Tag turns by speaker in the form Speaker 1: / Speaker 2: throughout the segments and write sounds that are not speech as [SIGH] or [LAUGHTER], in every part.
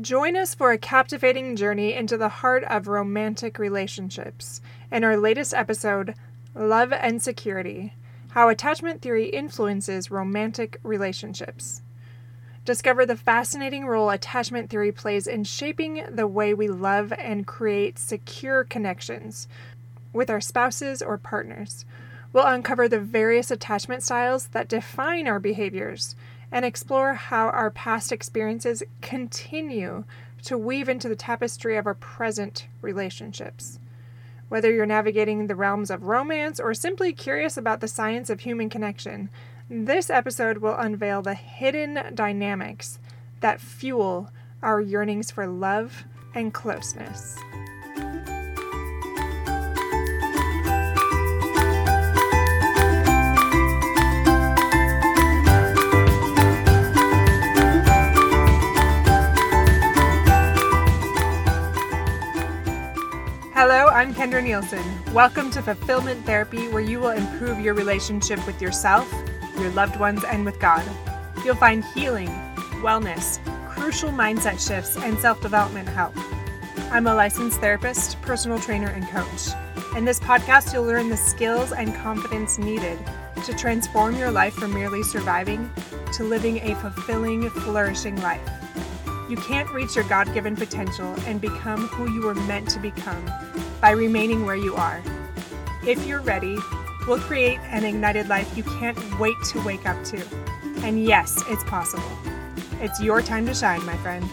Speaker 1: Join us for a captivating journey into the heart of romantic relationships in our latest episode, Love and Security How Attachment Theory Influences Romantic Relationships. Discover the fascinating role attachment theory plays in shaping the way we love and create secure connections with our spouses or partners. We'll uncover the various attachment styles that define our behaviors and explore how our past experiences continue to weave into the tapestry of our present relationships. Whether you're navigating the realms of romance or simply curious about the science of human connection, this episode will unveil the hidden dynamics that fuel our yearnings for love and closeness. Hello, I'm Kendra Nielsen. Welcome to Fulfillment Therapy, where you will improve your relationship with yourself, your loved ones, and with God. You'll find healing, wellness, crucial mindset shifts, and self development help. I'm a licensed therapist, personal trainer, and coach. In this podcast, you'll learn the skills and confidence needed to transform your life from merely surviving to living a fulfilling, flourishing life. You can't reach your God given potential and become who you were meant to become by remaining where you are. If you're ready, we'll create an ignited life you can't wait to wake up to. And yes, it's possible. It's your time to shine, my friend.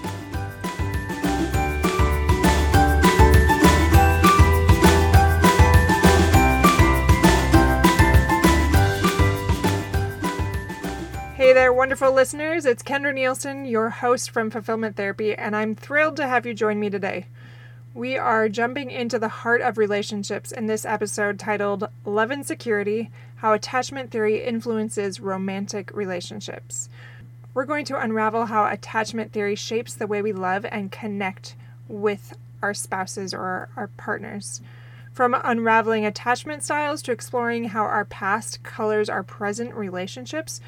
Speaker 1: Hey there, wonderful listeners. It's Kendra Nielsen, your host from Fulfillment Therapy, and I'm thrilled to have you join me today. We are jumping into the heart of relationships in this episode titled Love and Security How Attachment Theory Influences Romantic Relationships. We're going to unravel how attachment theory shapes the way we love and connect with our spouses or our partners. From unraveling attachment styles to exploring how our past colors our present relationships,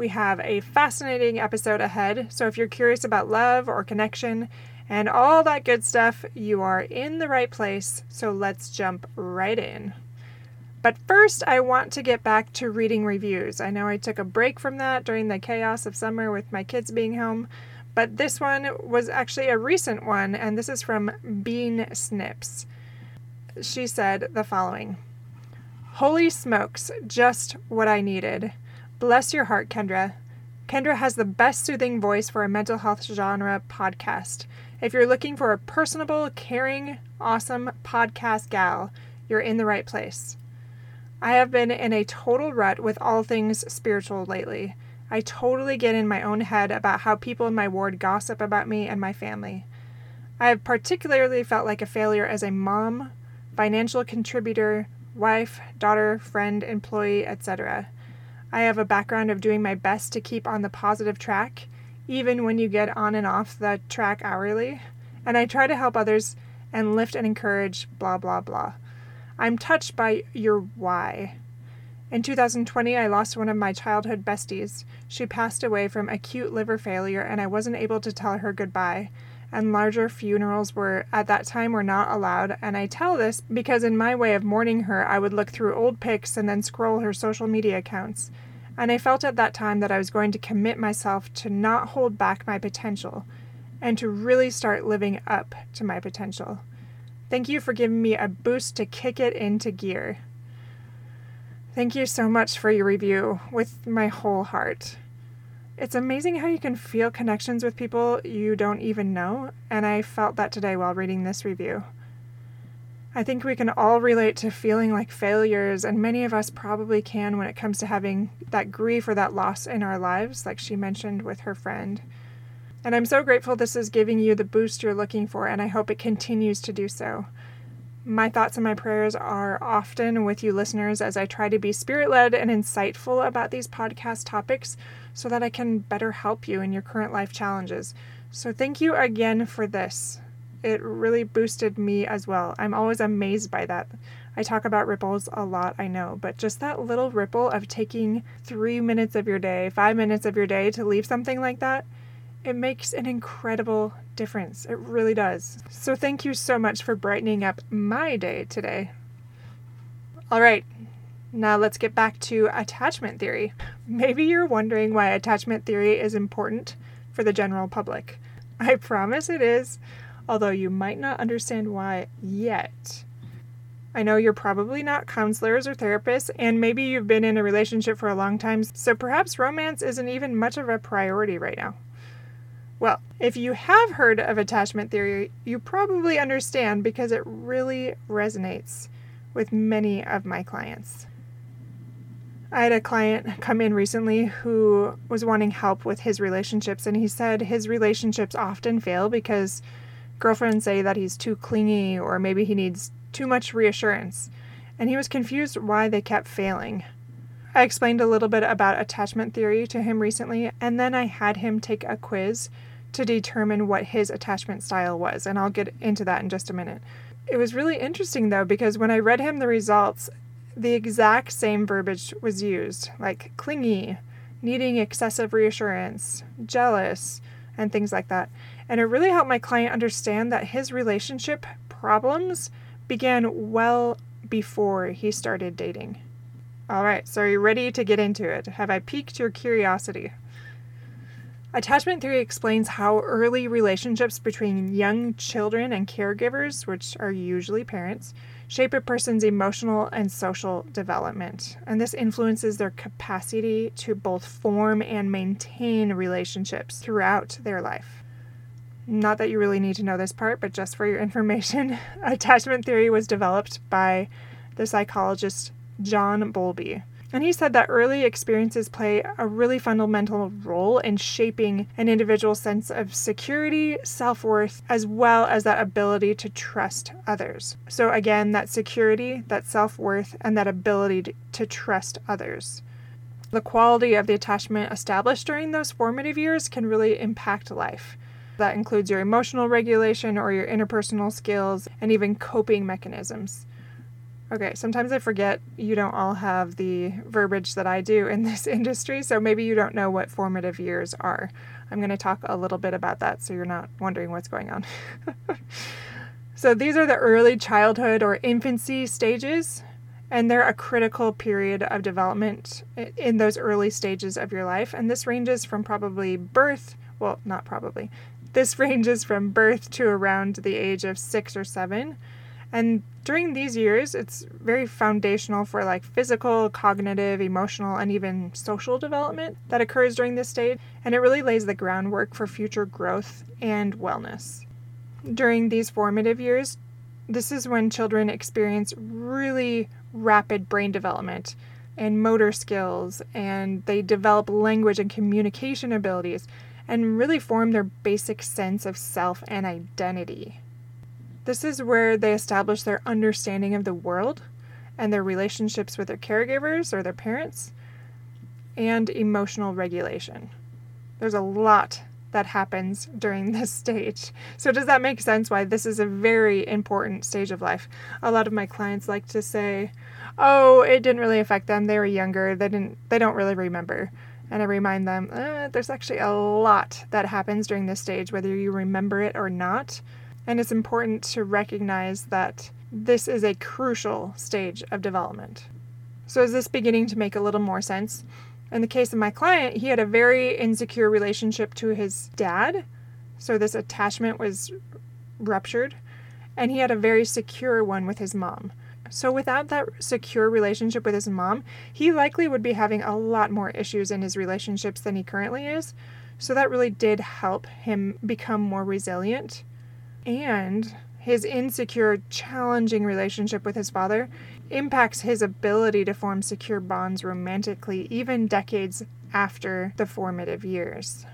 Speaker 1: we have a fascinating episode ahead, so if you're curious about love or connection and all that good stuff, you are in the right place. So let's jump right in. But first, I want to get back to reading reviews. I know I took a break from that during the chaos of summer with my kids being home, but this one was actually a recent one, and this is from Bean Snips. She said the following Holy smokes, just what I needed. Bless your heart, Kendra. Kendra has the best soothing voice for a mental health genre podcast. If you're looking for a personable, caring, awesome podcast gal, you're in the right place. I have been in a total rut with all things spiritual lately. I totally get in my own head about how people in my ward gossip about me and my family. I have particularly felt like a failure as a mom, financial contributor, wife, daughter, friend, employee, etc. I have a background of doing my best to keep on the positive track, even when you get on and off the track hourly. And I try to help others and lift and encourage, blah, blah, blah. I'm touched by your why. In 2020, I lost one of my childhood besties. She passed away from acute liver failure, and I wasn't able to tell her goodbye. And larger funerals were at that time were not allowed. And I tell this because in my way of mourning her, I would look through old pics and then scroll her social media accounts. And I felt at that time that I was going to commit myself to not hold back my potential and to really start living up to my potential. Thank you for giving me a boost to kick it into gear. Thank you so much for your review with my whole heart. It's amazing how you can feel connections with people you don't even know, and I felt that today while reading this review. I think we can all relate to feeling like failures, and many of us probably can when it comes to having that grief or that loss in our lives, like she mentioned with her friend. And I'm so grateful this is giving you the boost you're looking for, and I hope it continues to do so. My thoughts and my prayers are often with you listeners as I try to be spirit led and insightful about these podcast topics so that I can better help you in your current life challenges. So, thank you again for this. It really boosted me as well. I'm always amazed by that. I talk about ripples a lot, I know, but just that little ripple of taking three minutes of your day, five minutes of your day to leave something like that, it makes an incredible difference. It really does. So, thank you so much for brightening up my day today. All right, now let's get back to attachment theory. Maybe you're wondering why attachment theory is important for the general public. I promise it is, although you might not understand why yet. I know you're probably not counselors or therapists, and maybe you've been in a relationship for a long time, so perhaps romance isn't even much of a priority right now. Well, if you have heard of attachment theory, you probably understand because it really resonates with many of my clients. I had a client come in recently who was wanting help with his relationships, and he said his relationships often fail because girlfriends say that he's too clingy or maybe he needs too much reassurance, and he was confused why they kept failing. I explained a little bit about attachment theory to him recently, and then I had him take a quiz to determine what his attachment style was, and I'll get into that in just a minute. It was really interesting though, because when I read him the results, the exact same verbiage was used, like clingy, needing excessive reassurance, jealous, and things like that. And it really helped my client understand that his relationship problems began well before he started dating. All right, so are you ready to get into it? Have I piqued your curiosity? Attachment theory explains how early relationships between young children and caregivers, which are usually parents, shape a person's emotional and social development. And this influences their capacity to both form and maintain relationships throughout their life. Not that you really need to know this part, but just for your [LAUGHS] information, attachment theory was developed by the psychologist John Bowlby. And he said that early experiences play a really fundamental role in shaping an individual's sense of security, self worth, as well as that ability to trust others. So, again, that security, that self worth, and that ability to trust others. The quality of the attachment established during those formative years can really impact life. That includes your emotional regulation or your interpersonal skills and even coping mechanisms. Okay, sometimes I forget you don't all have the verbiage that I do in [LAUGHS] this industry, so maybe you don't know what formative years are. I'm going to talk a little bit about that so you're not wondering what's going on. [LAUGHS] so, these are the early childhood or infancy stages, and they're a critical period of development in those early stages of your life. And this ranges from probably birth, well, not probably, this [LAUGHS] ranges from birth to around the age of six or seven. And during these years, it's very foundational for like physical, cognitive, emotional, and even social development that occurs during this stage, and it really lays the groundwork for future growth and wellness. During these formative years, this is when children experience really rapid brain development and motor skills, and they develop language and communication abilities and really form their basic sense of self and identity. This is where they establish their understanding of the world and their relationships with their caregivers or their parents and emotional regulation. There's a lot that happens during this stage. So, does that make sense why this is a very important stage of life? A lot of my clients like to say, "Oh, it didn't really affect them. They were younger. They didn't they don't really remember." And I remind them, eh, there's actually a lot that happens during this stage whether you remember it or not. And it's important to recognize that this is a crucial stage of development. So, is this beginning to make a little more sense? In the case of my client, he had a very insecure relationship to his dad. So, this attachment was ruptured. And he had a very secure one with his mom. So, without that secure relationship with his mom, he likely would be having a lot more issues in his relationships than he currently is. So, that really did help him become more resilient and his insecure, challenging relationship with his father impacts his ability to form secure bonds romantically, even decades after the formative years.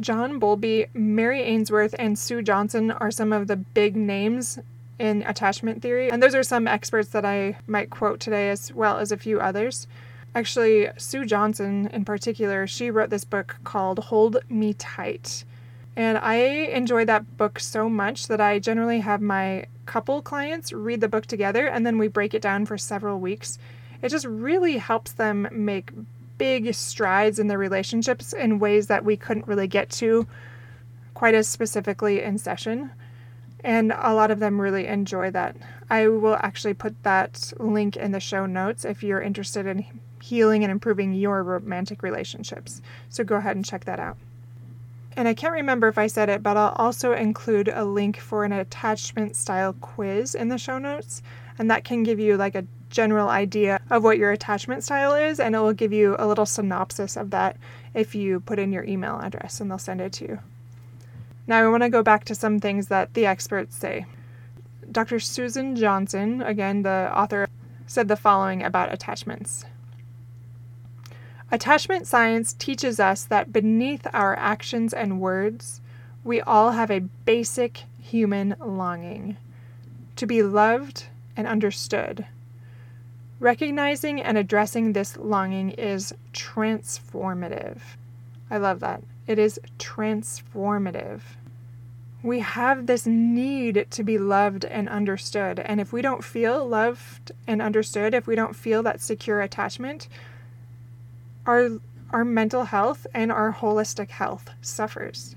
Speaker 1: John Bowlby, Mary Ainsworth, and Sue Johnson are some of the big names in attachment theory, and those are some experts that I might quote today as well as a few others. Actually, Sue Johnson in particular, she wrote this book called Hold Me Tight. And I enjoy that book so much that I generally have my couple clients read the book together and then we break it down for several weeks. It just really helps them make big strides in their relationships in ways that we couldn't really get to quite as specifically in session. And a lot of them really enjoy that. I will actually put that link in the show notes if you're interested in healing and improving your romantic relationships. So go ahead and check that out. And I can't remember if I said it, but I'll also include a link for an attachment style quiz in the show notes. And that can give you like a general idea of what your attachment style is, and it will give you a little synopsis of that if you put in your email address and they'll send it to you. Now, I want to go back to some things that the experts say. Dr. Susan Johnson, again, the author, said the following about attachments. Attachment science teaches us that beneath our actions and words, we all have a basic human longing to be loved and understood. Recognizing and addressing this longing is transformative. I love that. It is transformative. We have this need to be loved and understood. And if we don't feel loved and understood, if we don't feel that secure attachment, our our mental health and our holistic health suffers.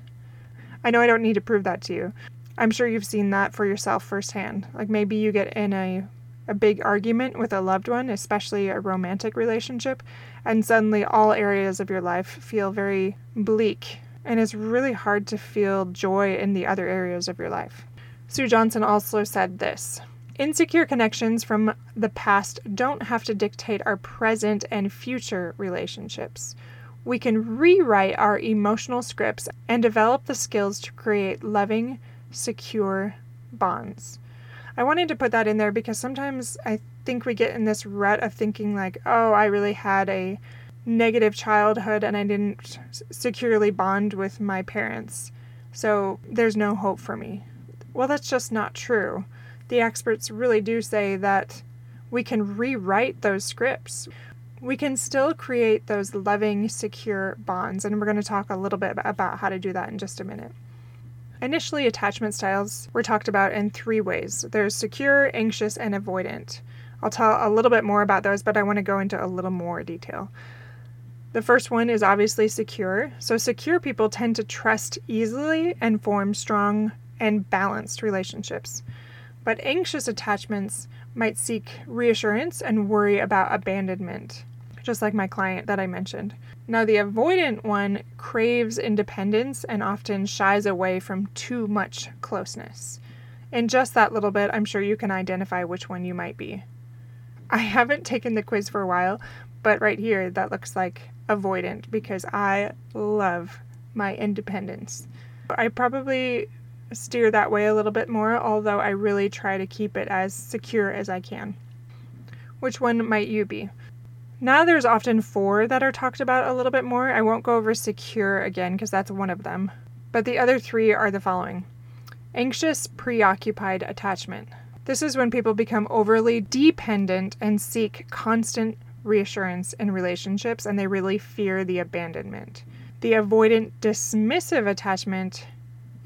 Speaker 1: I know I don't need to prove that to you. I'm sure you've seen that for yourself firsthand. Like maybe you get in a a big argument with a loved one, especially a romantic relationship, and suddenly all areas of your life feel very bleak, and it's really hard to feel joy in the other areas of your life. Sue Johnson also said this Insecure connections from the past don't have to dictate our present and future relationships. We can rewrite our emotional scripts and develop the skills to create loving, secure bonds. I wanted to put that in there because sometimes I think we get in this rut of thinking, like, oh, I really had a negative childhood and I didn't securely bond with my parents. So there's no hope for me. Well, that's just not true. The experts really do say that we can rewrite those scripts. We can still create those loving, secure bonds. And we're going to talk a little bit about how to do that in just a minute. Initially, attachment styles were talked about in three ways there's secure, anxious, and avoidant. I'll tell a little bit more about those, but I want to go into a little more detail. The first one is obviously secure. So, secure people tend to trust easily and form strong and balanced relationships. But anxious attachments might seek reassurance and worry about abandonment, just like my client that I mentioned. Now, the avoidant one craves independence and often shies away from too much closeness. In just that little bit, I'm sure you can identify which one you might be. I haven't taken the quiz for a while, but right here, that looks like avoidant because I love my independence. I probably steer that way a little bit more, although I really try to keep it as secure as I can. Which one might you be? Now there's often four that are talked about a little bit more. I won't go over secure again because that's one of them. But the other three are the following anxious, preoccupied attachment. This is when people become overly dependent and seek constant reassurance in relationships and they really fear the abandonment. The avoidant, dismissive attachment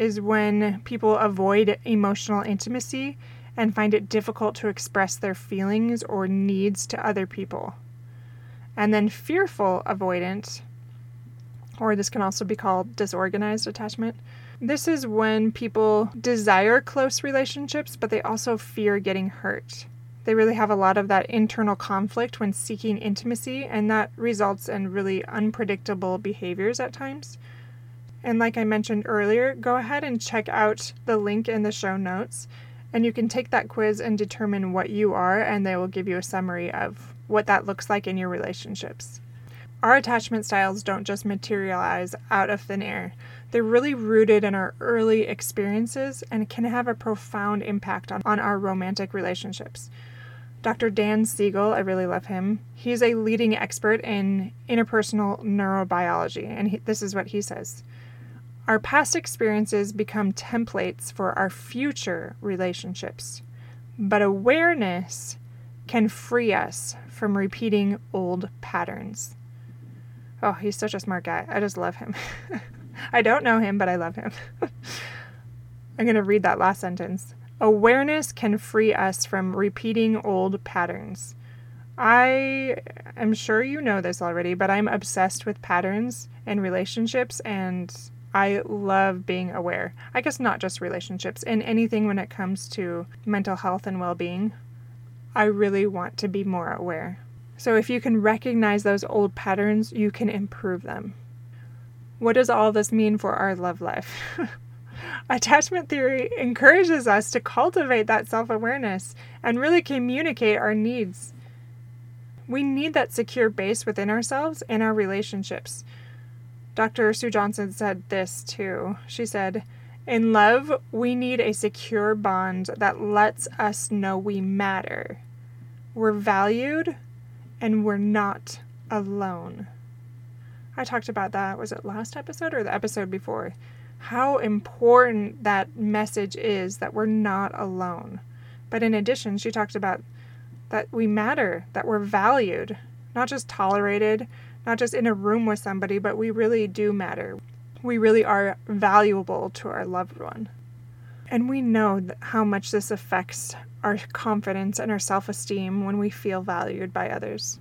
Speaker 1: is when people avoid emotional intimacy and find it difficult to express their feelings or needs to other people. And then fearful avoidant, or this can also be called disorganized attachment. This is when people desire close relationships, but they also fear getting hurt. They really have a lot of that internal conflict when seeking intimacy, and that results in really unpredictable behaviors at times. And like I mentioned earlier, go ahead and check out the link in the show notes, and you can take that quiz and determine what you are, and they will give you a summary of what that looks like in your relationships. Our attachment styles don't just materialize out of thin air. They're really rooted in our early experiences and can have a profound impact on, on our romantic relationships. Dr. Dan Siegel, I really love him. He's a leading expert in interpersonal neurobiology, and he, this is what he says Our past experiences become templates for our future relationships, but awareness can free us from repeating old patterns. Oh, he's such a smart guy. I just love him. [LAUGHS] I don't know him, but I love him. [LAUGHS] I'm going to read that last sentence. Awareness can free us from repeating old patterns. I am sure you know this already, but I'm obsessed with patterns and relationships, and I love being aware. I guess not just relationships, in anything when it comes to mental health and well being. I really want to be more aware. So if you can recognize those old patterns, you can improve them. What does all this mean for our love life? [LAUGHS] Attachment theory encourages us to cultivate that self awareness and really communicate our needs. We need that secure base within ourselves and our relationships. Dr. Sue Johnson said this too. She said, In love, we need a secure bond that lets us know we matter, we're valued, and we're not alone. I talked about that, was it last episode or the episode before? How important that message is that we're not alone. But in addition, she talked about that we matter, that we're valued, not just tolerated, not just in a room with somebody, but we really do matter. We really are valuable to our loved one. And we know how much this affects our confidence and our self esteem when we feel valued by others.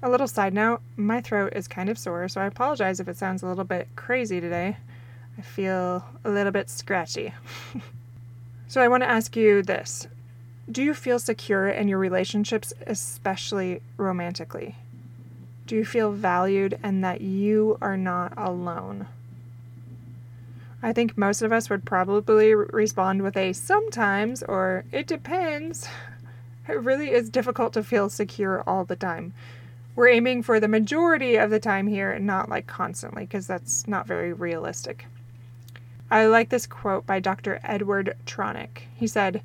Speaker 1: A little side note my throat is kind of sore, so I apologize if it sounds a little bit crazy today. I feel a little bit scratchy. [LAUGHS] so I want to ask you this Do you feel secure in your relationships, especially romantically? Do you feel valued and that you are not alone? I think most of us would probably respond with a sometimes or it depends. [LAUGHS] It really is difficult to feel secure all the time. We're aiming for the majority of the time here and not like constantly because that's not very realistic. I like this quote by Dr. Edward Tronick. He said,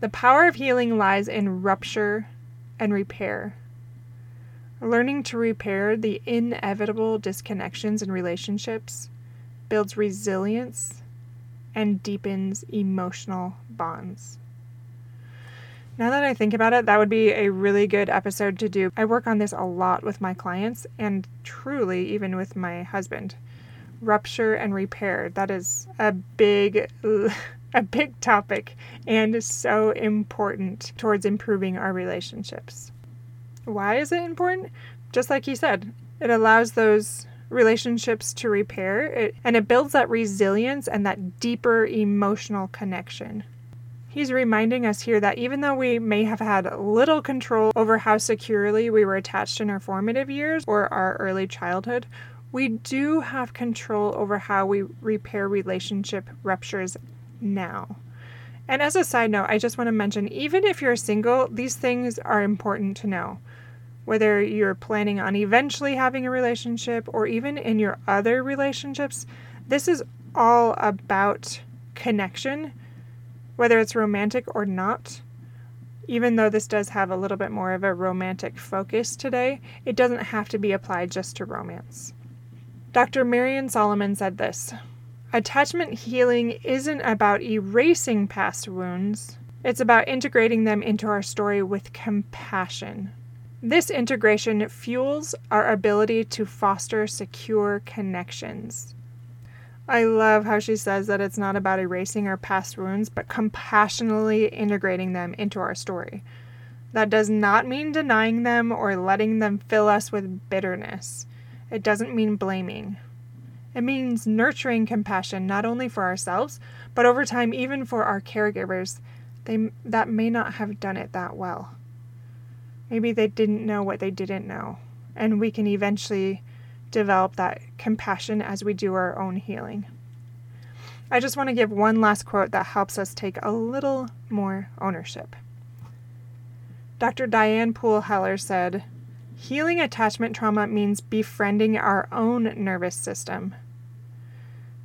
Speaker 1: The power of healing lies in rupture and repair. Learning to repair the inevitable disconnections in relationships builds resilience and deepens emotional bonds. Now that I think about it, that would be a really good episode to do. I work on this a lot with my clients and truly even with my husband. Rupture and repair, that is a big [LAUGHS] a big topic and is so important towards improving our relationships. Why is it important? Just like he said, it allows those relationships to repair it, and it builds that resilience and that deeper emotional connection. He's reminding us here that even though we may have had little control over how securely we were attached in our formative years or our early childhood, we do have control over how we repair relationship ruptures now. And as a side note, I just want to mention even if you're single, these things are important to know whether you're planning on eventually having a relationship or even in your other relationships, this is all about connection, whether it's romantic or not. Even though this does have a little bit more of a romantic focus today, it doesn't have to be applied just to romance. Dr. Marion Solomon said this Attachment healing isn't about erasing past wounds, it's about integrating them into our story with compassion. This integration fuels our ability to foster secure connections. I love how she says that it's not about erasing our past wounds, but compassionately integrating them into our story. That does not mean denying them or letting them fill us with bitterness. It doesn't mean blaming. It means nurturing compassion not only for ourselves, but over time, even for our caregivers they, that may not have done it that well. Maybe they didn't know what they didn't know. And we can eventually develop that compassion as we do our own healing. I just want to give one last quote that helps us take a little more ownership. Dr. Diane Poole Heller said, Healing attachment trauma means befriending our own nervous system.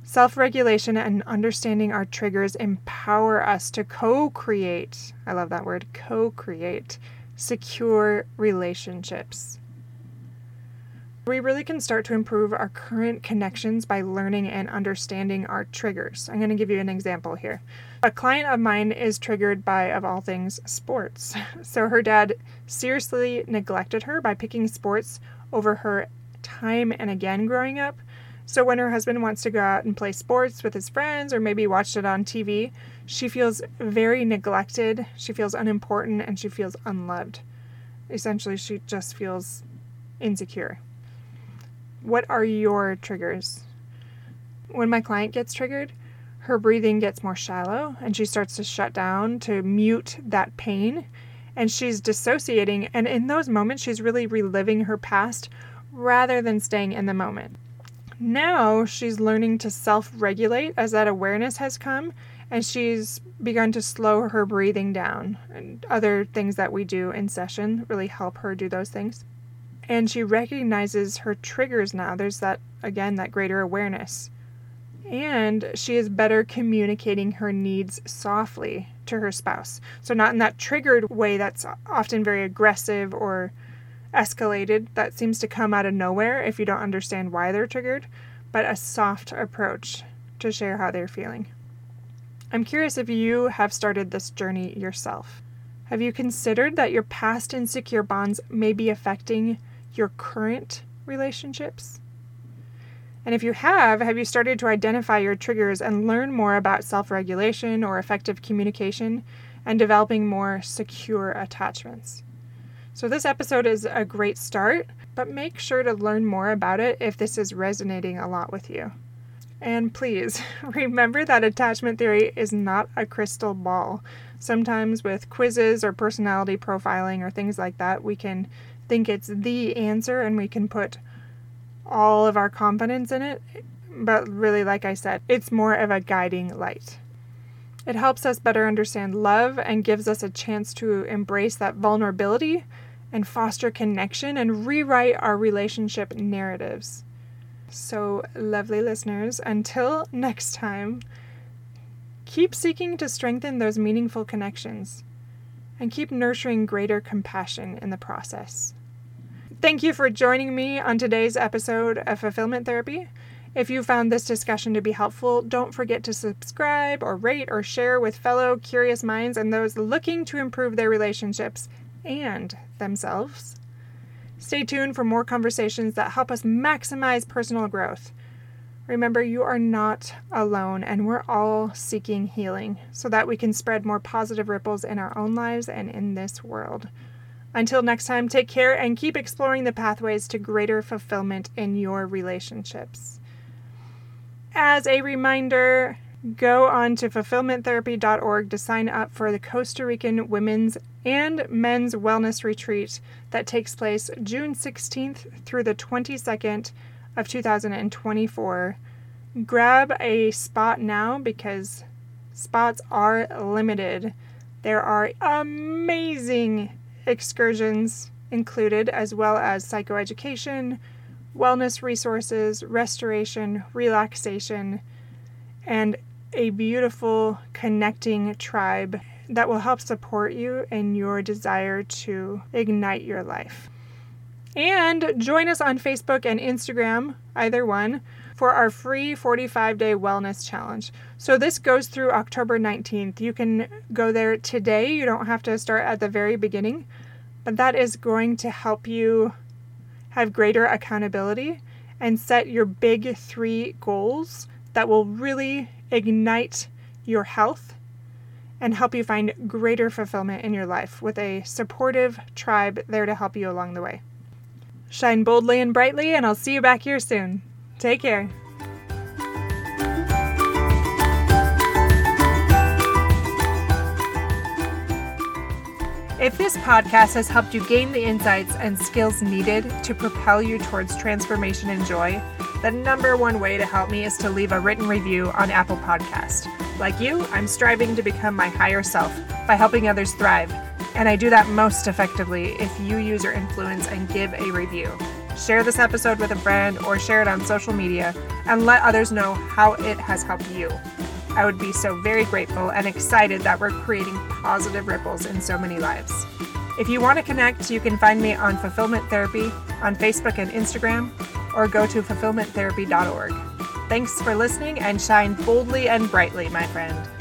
Speaker 1: Self regulation and understanding our triggers empower us to co create. I love that word co create secure relationships. We really can start to improve our current connections by learning and understanding our triggers. I'm going to give you an example here. A client of mine is triggered by, of all things, sports. [LAUGHS] So her dad seriously neglected her by picking sports over her time and again growing up. So when her husband wants to go out and play sports with his friends or maybe watch it on TV, she feels very neglected, she feels unimportant, and she feels unloved. Essentially, she just feels insecure. What are your triggers? When my client gets triggered, her breathing gets more shallow and she starts to shut down to mute that pain. And she's dissociating. And in those moments, she's really reliving her past rather than staying in the moment. Now she's learning to self regulate as that awareness has come and she's begun to slow her breathing down. And other things that we do in session really help her do those things. And she recognizes her triggers now. There's that, again, that greater awareness. And she is better communicating her needs softly to her spouse. So, not in that triggered way that's often very aggressive or escalated, that seems to come out of nowhere if you don't understand why they're triggered, but a soft approach to share how they're feeling. I'm curious if you have started this journey yourself. Have you considered that your past insecure bonds may be affecting your current relationships? And if you have, have you started to identify your triggers and learn more about self regulation or effective communication and developing more secure attachments? So, this episode is a great start, but make sure to learn more about it if this is resonating a lot with you. And please [LAUGHS] remember that attachment theory is not a crystal ball. Sometimes, with quizzes or personality profiling or things like that, we can think it's the answer and we can put all of our confidence in it. But really, like I said, it's more of a guiding light. It helps us better understand love and gives us a chance to embrace that vulnerability and foster connection and rewrite our relationship narratives. So, lovely listeners, until next time, keep seeking to strengthen those meaningful connections and keep nurturing greater compassion in the process. Thank you for joining me on today's episode of Fulfillment Therapy. If you found this discussion to be helpful, don't forget to subscribe or rate or share with fellow curious minds and those looking to improve their relationships and themselves. Stay tuned for more conversations that help us maximize personal growth. Remember, you are not alone, and we're all seeking healing so that we can spread more positive ripples in our own lives and in this world. Until next time, take care and keep exploring the pathways to greater fulfillment in your relationships. As a reminder, go on to fulfillmenttherapy.org to sign up for the Costa Rican Women's and Men's Wellness Retreat that takes place June 16th through the 22nd of 2024. Grab a spot now because spots are limited. There are amazing excursions included, as well as psychoeducation, wellness resources, restoration, relaxation, and a beautiful connecting tribe that will help support you in your desire to ignite your life. And join us on Facebook and Instagram, either one, for our free 45 day wellness challenge. So this goes through October 19th. You can go there today. You don't have to start at the very beginning, but that is going to help you have greater accountability and set your big three goals that will really ignite your health and help you find greater fulfillment in your life with a supportive tribe there to help you along the way. Shine boldly and brightly, and I'll see you back here soon. Take care. If this podcast has helped you gain the insights and skills needed to propel you towards transformation and joy, the number one way to help me is to leave a written review on Apple Podcast. Like you, I'm striving to become my higher self by helping others thrive, and I do that most effectively if you use your influence and give a review. Share this episode with a friend or share it on social media and let others know how it has helped you. I would be so very grateful and excited that we're creating positive ripples in so many lives. If you want to connect, you can find me on Fulfillment Therapy on Facebook and Instagram or go to fulfillmenttherapy.org. Thanks for listening and shine boldly and brightly, my friend.